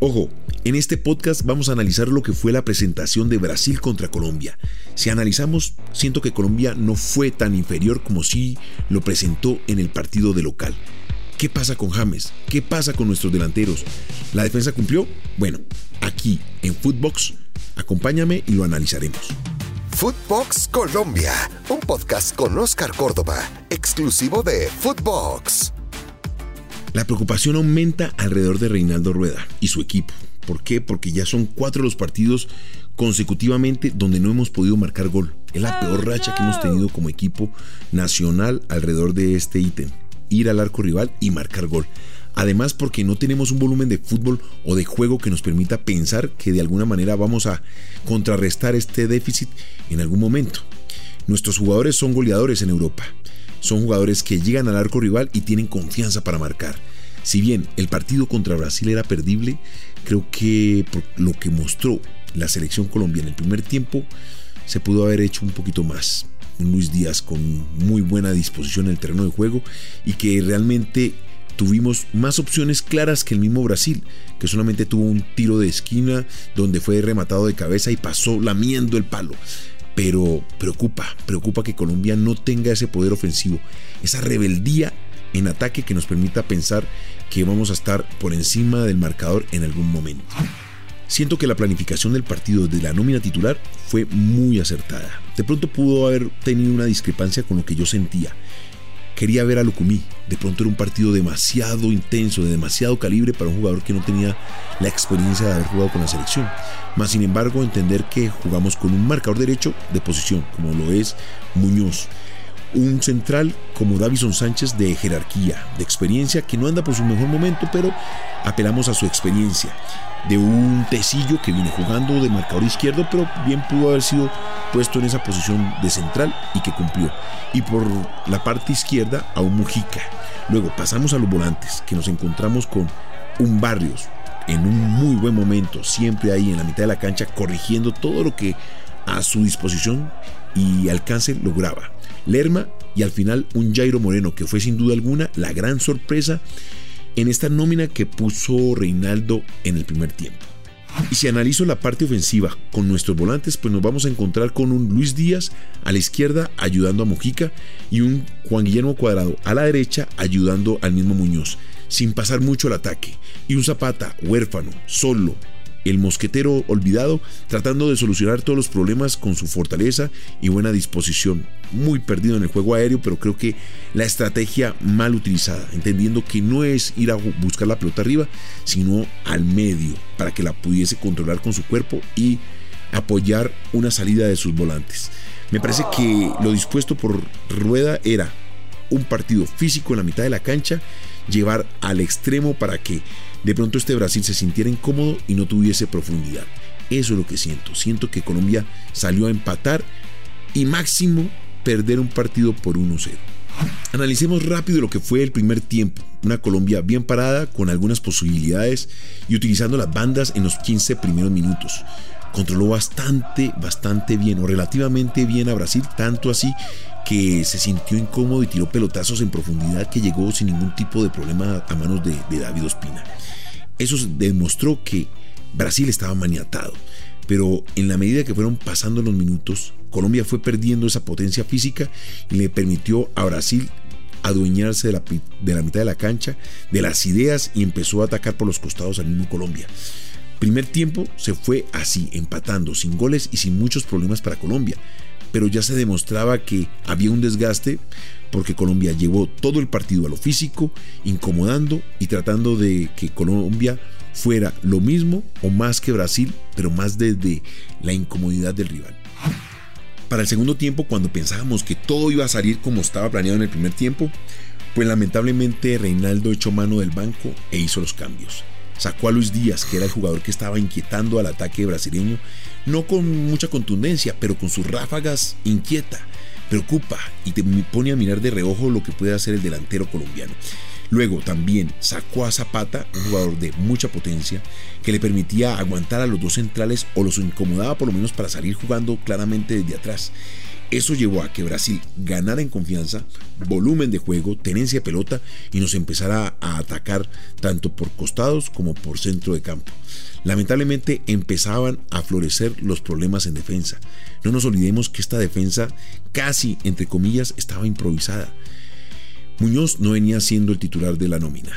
Ojo, en este podcast vamos a analizar lo que fue la presentación de Brasil contra Colombia. Si analizamos, siento que Colombia no fue tan inferior como si lo presentó en el partido de local. ¿Qué pasa con James? ¿Qué pasa con nuestros delanteros? ¿La defensa cumplió? Bueno, aquí en Footbox, acompáñame y lo analizaremos. Footbox Colombia, un podcast con Oscar Córdoba, exclusivo de Footbox. La preocupación aumenta alrededor de Reinaldo Rueda y su equipo. ¿Por qué? Porque ya son cuatro los partidos consecutivamente donde no hemos podido marcar gol. Es la peor racha que hemos tenido como equipo nacional alrededor de este ítem. Ir al arco rival y marcar gol. Además porque no tenemos un volumen de fútbol o de juego que nos permita pensar que de alguna manera vamos a contrarrestar este déficit en algún momento. Nuestros jugadores son goleadores en Europa. Son jugadores que llegan al arco rival y tienen confianza para marcar. Si bien el partido contra Brasil era perdible, creo que por lo que mostró la selección colombiana en el primer tiempo, se pudo haber hecho un poquito más. Un Luis Díaz con muy buena disposición en el terreno de juego y que realmente tuvimos más opciones claras que el mismo Brasil, que solamente tuvo un tiro de esquina donde fue rematado de cabeza y pasó lamiendo el palo pero preocupa, preocupa que Colombia no tenga ese poder ofensivo, esa rebeldía en ataque que nos permita pensar que vamos a estar por encima del marcador en algún momento. Siento que la planificación del partido de la nómina titular fue muy acertada. De pronto pudo haber tenido una discrepancia con lo que yo sentía. Quería ver a Lucumí. De pronto era un partido demasiado intenso, de demasiado calibre para un jugador que no tenía la experiencia de haber jugado con la selección. Más sin embargo, entender que jugamos con un marcador derecho de posición, como lo es Muñoz. Un central como Davison Sánchez de jerarquía, de experiencia, que no anda por su mejor momento, pero apelamos a su experiencia. De un Tecillo que viene jugando de marcador izquierdo, pero bien pudo haber sido puesto en esa posición de central y que cumplió. Y por la parte izquierda a un Mujica. Luego pasamos a los volantes, que nos encontramos con un Barrios, en un muy buen momento, siempre ahí en la mitad de la cancha, corrigiendo todo lo que a su disposición y alcance lograba. Lerma y al final un Jairo Moreno, que fue sin duda alguna la gran sorpresa en esta nómina que puso Reinaldo en el primer tiempo. Y si analizo la parte ofensiva con nuestros volantes, pues nos vamos a encontrar con un Luis Díaz a la izquierda ayudando a Mojica y un Juan Guillermo Cuadrado a la derecha ayudando al mismo Muñoz sin pasar mucho el ataque, y un Zapata huérfano, solo, el mosquetero olvidado, tratando de solucionar todos los problemas con su fortaleza y buena disposición. Muy perdido en el juego aéreo, pero creo que la estrategia mal utilizada, entendiendo que no es ir a buscar la pelota arriba, sino al medio, para que la pudiese controlar con su cuerpo y apoyar una salida de sus volantes. Me parece que lo dispuesto por Rueda era un partido físico en la mitad de la cancha llevar al extremo para que de pronto este Brasil se sintiera incómodo y no tuviese profundidad. Eso es lo que siento. Siento que Colombia salió a empatar y máximo perder un partido por 1-0. Analicemos rápido lo que fue el primer tiempo. Una Colombia bien parada, con algunas posibilidades y utilizando las bandas en los 15 primeros minutos. Controló bastante, bastante bien o relativamente bien a Brasil, tanto así que se sintió incómodo y tiró pelotazos en profundidad que llegó sin ningún tipo de problema a manos de, David Ospina. Eso demostró que Brasil estaba maniatado, pero en la medida que fueron pasando los minutos, Colombia fue perdiendo esa potencia física y le permitió a Brasil adueñarse de la, mitad de la cancha, de las ideas y empezó a atacar por los costados al mismo Colombia. Primer tiempo se fue así, empatando, sin goles y sin muchos problemas para Colombia pero ya se demostraba que había un desgaste porque Colombia llevó todo el partido a lo físico, incomodando y tratando de que Colombia fuera lo mismo o más que Brasil, pero más desde la incomodidad del rival. Para el segundo tiempo, cuando pensábamos que todo iba a salir como estaba planeado en el primer tiempo, pues lamentablemente Reinaldo echó mano del banco e hizo los cambios. Sacó a Luis Díaz, que era el jugador que estaba inquietando al ataque brasileño, no con mucha contundencia, pero con sus ráfagas inquieta, preocupa y te pone a mirar de reojo lo que puede hacer el delantero colombiano. Luego también sacó a Zapata, un jugador de mucha potencia, que le permitía aguantar a los dos centrales o los incomodaba por lo menos para salir jugando claramente desde atrás. Eso llevó a que Brasil ganara en confianza, volumen de juego, tenencia de pelota y nos empezara a atacar tanto por costados como por centro de campo. Lamentablemente empezaban a florecer los problemas en defensa. No nos olvidemos que esta defensa casi, entre comillas, estaba improvisada. Muñoz no venía siendo el titular de la nómina.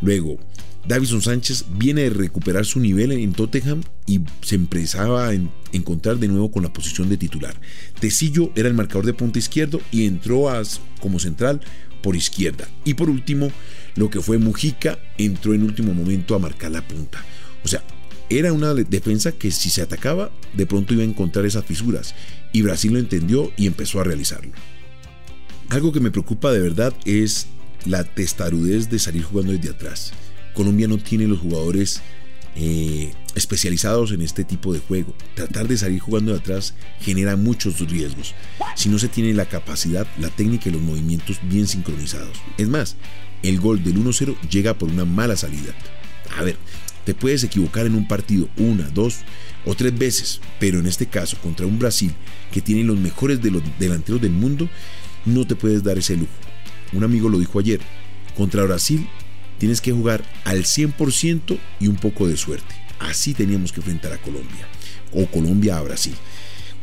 Luego, Davison Sánchez viene de recuperar su nivel en Tottenham y se empezaba a encontrar de nuevo con la posición de titular. Tecillo era el marcador de punta izquierdo y entró como central por izquierda. Y por último, lo que fue Mujica entró en último momento a marcar la punta. O sea, era una defensa que si se atacaba, de pronto iba a encontrar esas fisuras. Y Brasil lo entendió y empezó a realizarlo. Algo que me preocupa de verdad es la testarudez de salir jugando desde atrás. Colombia no tiene los jugadores eh, especializados en este tipo de juego. Tratar de salir jugando de atrás genera muchos riesgos. Si no se tiene la capacidad, la técnica y los movimientos bien sincronizados. Es más, el gol del 1-0 llega por una mala salida. A ver, te puedes equivocar en un partido una, dos o tres veces, pero en este caso contra un Brasil que tiene los mejores de los delanteros del mundo, no te puedes dar ese lujo. Un amigo lo dijo ayer, contra Brasil tienes que jugar al 100% y un poco de suerte. Así teníamos que enfrentar a Colombia o Colombia a Brasil.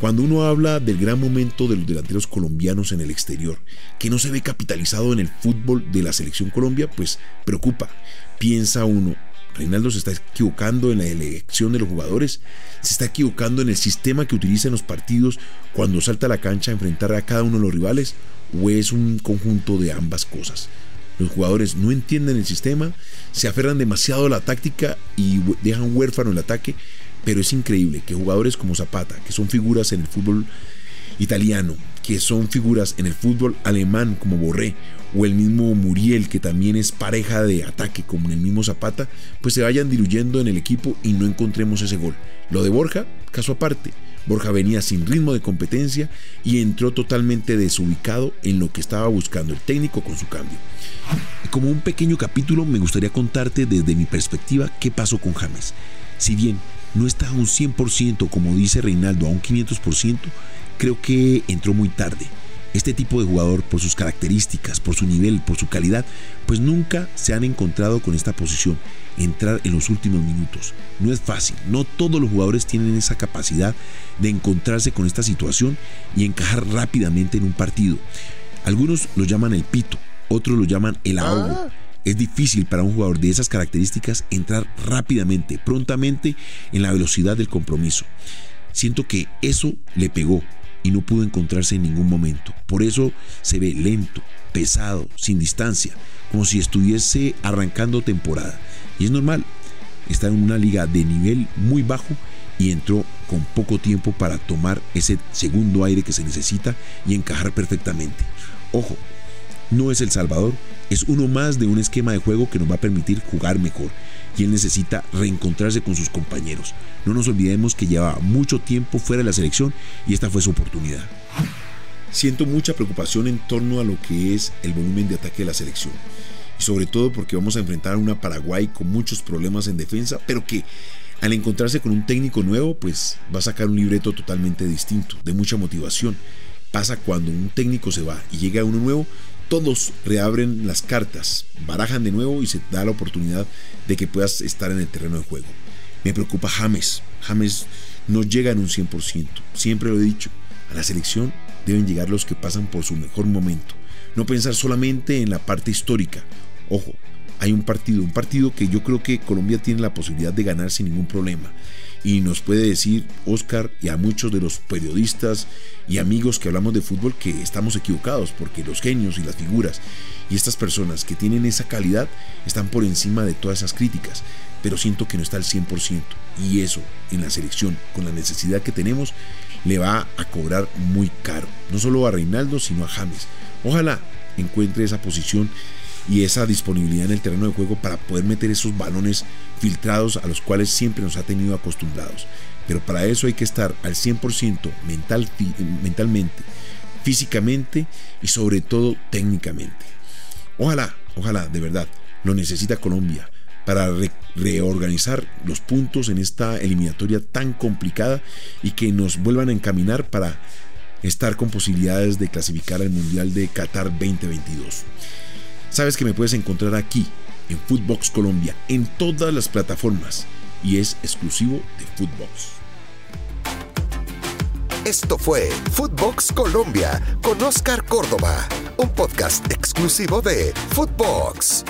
Cuando uno habla del gran momento de los delanteros colombianos en el exterior, que no se ve capitalizado en el fútbol de la selección Colombia, pues preocupa. Piensa uno, Reinaldo se está equivocando en la elección de los jugadores, se está equivocando en el sistema que utiliza en los partidos cuando salta a la cancha a enfrentar a cada uno de los rivales, o es un conjunto de ambas cosas. Los jugadores no entienden el sistema, se aferran demasiado a la táctica y dejan huérfano el ataque, pero es increíble que jugadores como Zapata, que son figuras en el fútbol italiano, que son figuras en el fútbol alemán como Borré, o el mismo Muriel, que también es pareja de ataque como en el mismo Zapata, pues se vayan diluyendo en el equipo y no encontremos ese gol. Lo de Borja, caso aparte. Borja venía sin ritmo de competencia y entró totalmente desubicado en lo que estaba buscando el técnico con su cambio. Como un pequeño capítulo me gustaría contarte desde mi perspectiva qué pasó con James. Si bien no está a un 100% como dice Reinaldo, a un 500%, creo que entró muy tarde. Este tipo de jugador, por sus características, por su nivel, por su calidad, pues nunca se han encontrado con esta posición, entrar en los últimos minutos. No es fácil, no todos los jugadores tienen esa capacidad de encontrarse con esta situación y encajar rápidamente en un partido. Algunos lo llaman el pito, otros lo llaman el ahogo. Ah. Es difícil para un jugador de esas características entrar rápidamente, prontamente en la velocidad del compromiso. Siento que eso le pegó y no pudo encontrarse en ningún momento. Por eso se ve lento, pesado, sin distancia, como si estuviese arrancando temporada. Y es normal, está en una liga de nivel muy bajo y entró con poco tiempo para tomar ese segundo aire que se necesita y encajar perfectamente. Ojo, no es El Salvador, es uno más de un esquema de juego que nos va a permitir jugar mejor y él necesita reencontrarse con sus compañeros. No nos olvidemos que llevaba mucho tiempo fuera de la selección y esta fue su oportunidad. Siento mucha preocupación en torno a lo que es el volumen de ataque de la selección. Y sobre todo porque vamos a enfrentar a una Paraguay con muchos problemas en defensa, pero que al encontrarse con un técnico nuevo, pues va a sacar un libreto totalmente distinto, de mucha motivación. Pasa cuando un técnico se va y llega uno nuevo, todos reabren las cartas, barajan de nuevo y se da la oportunidad de que puedas estar en el terreno de juego. Me preocupa James. James no llega en un 100%. Siempre lo he dicho. A la selección deben llegar los que pasan por su mejor momento. No pensar solamente en la parte histórica. Ojo, hay un partido, un partido que yo creo que Colombia tiene la posibilidad de ganar sin ningún problema y nos puede decir Oscar y a muchos de los periodistas y amigos que hablamos de fútbol que estamos equivocados porque los genios y las figuras y estas personas que tienen esa calidad están por encima de todas esas críticas, pero siento que no está al 100% y eso en la selección con la necesidad que tenemos le va a cobrar muy caro, no solo a Reinaldo sino a James. Ojalá encuentre esa posición y esa disponibilidad en el terreno de juego para poder meter esos balones filtrados a los cuales siempre nos ha tenido acostumbrados. Pero para eso hay que estar al 100% mental, mentalmente, físicamente y sobre todo técnicamente. Ojalá, ojalá, de verdad, lo necesita Colombia para reorganizar los puntos en esta eliminatoria tan complicada y que nos vuelvan a encaminar para estar con posibilidades de clasificar al Mundial de Qatar 2022. Sabes que me puedes encontrar aquí, en Footbox Colombia, en todas las plataformas y es exclusivo de Footbox. Esto fue Footbox Colombia con Oscar Córdoba, un podcast exclusivo de Footbox.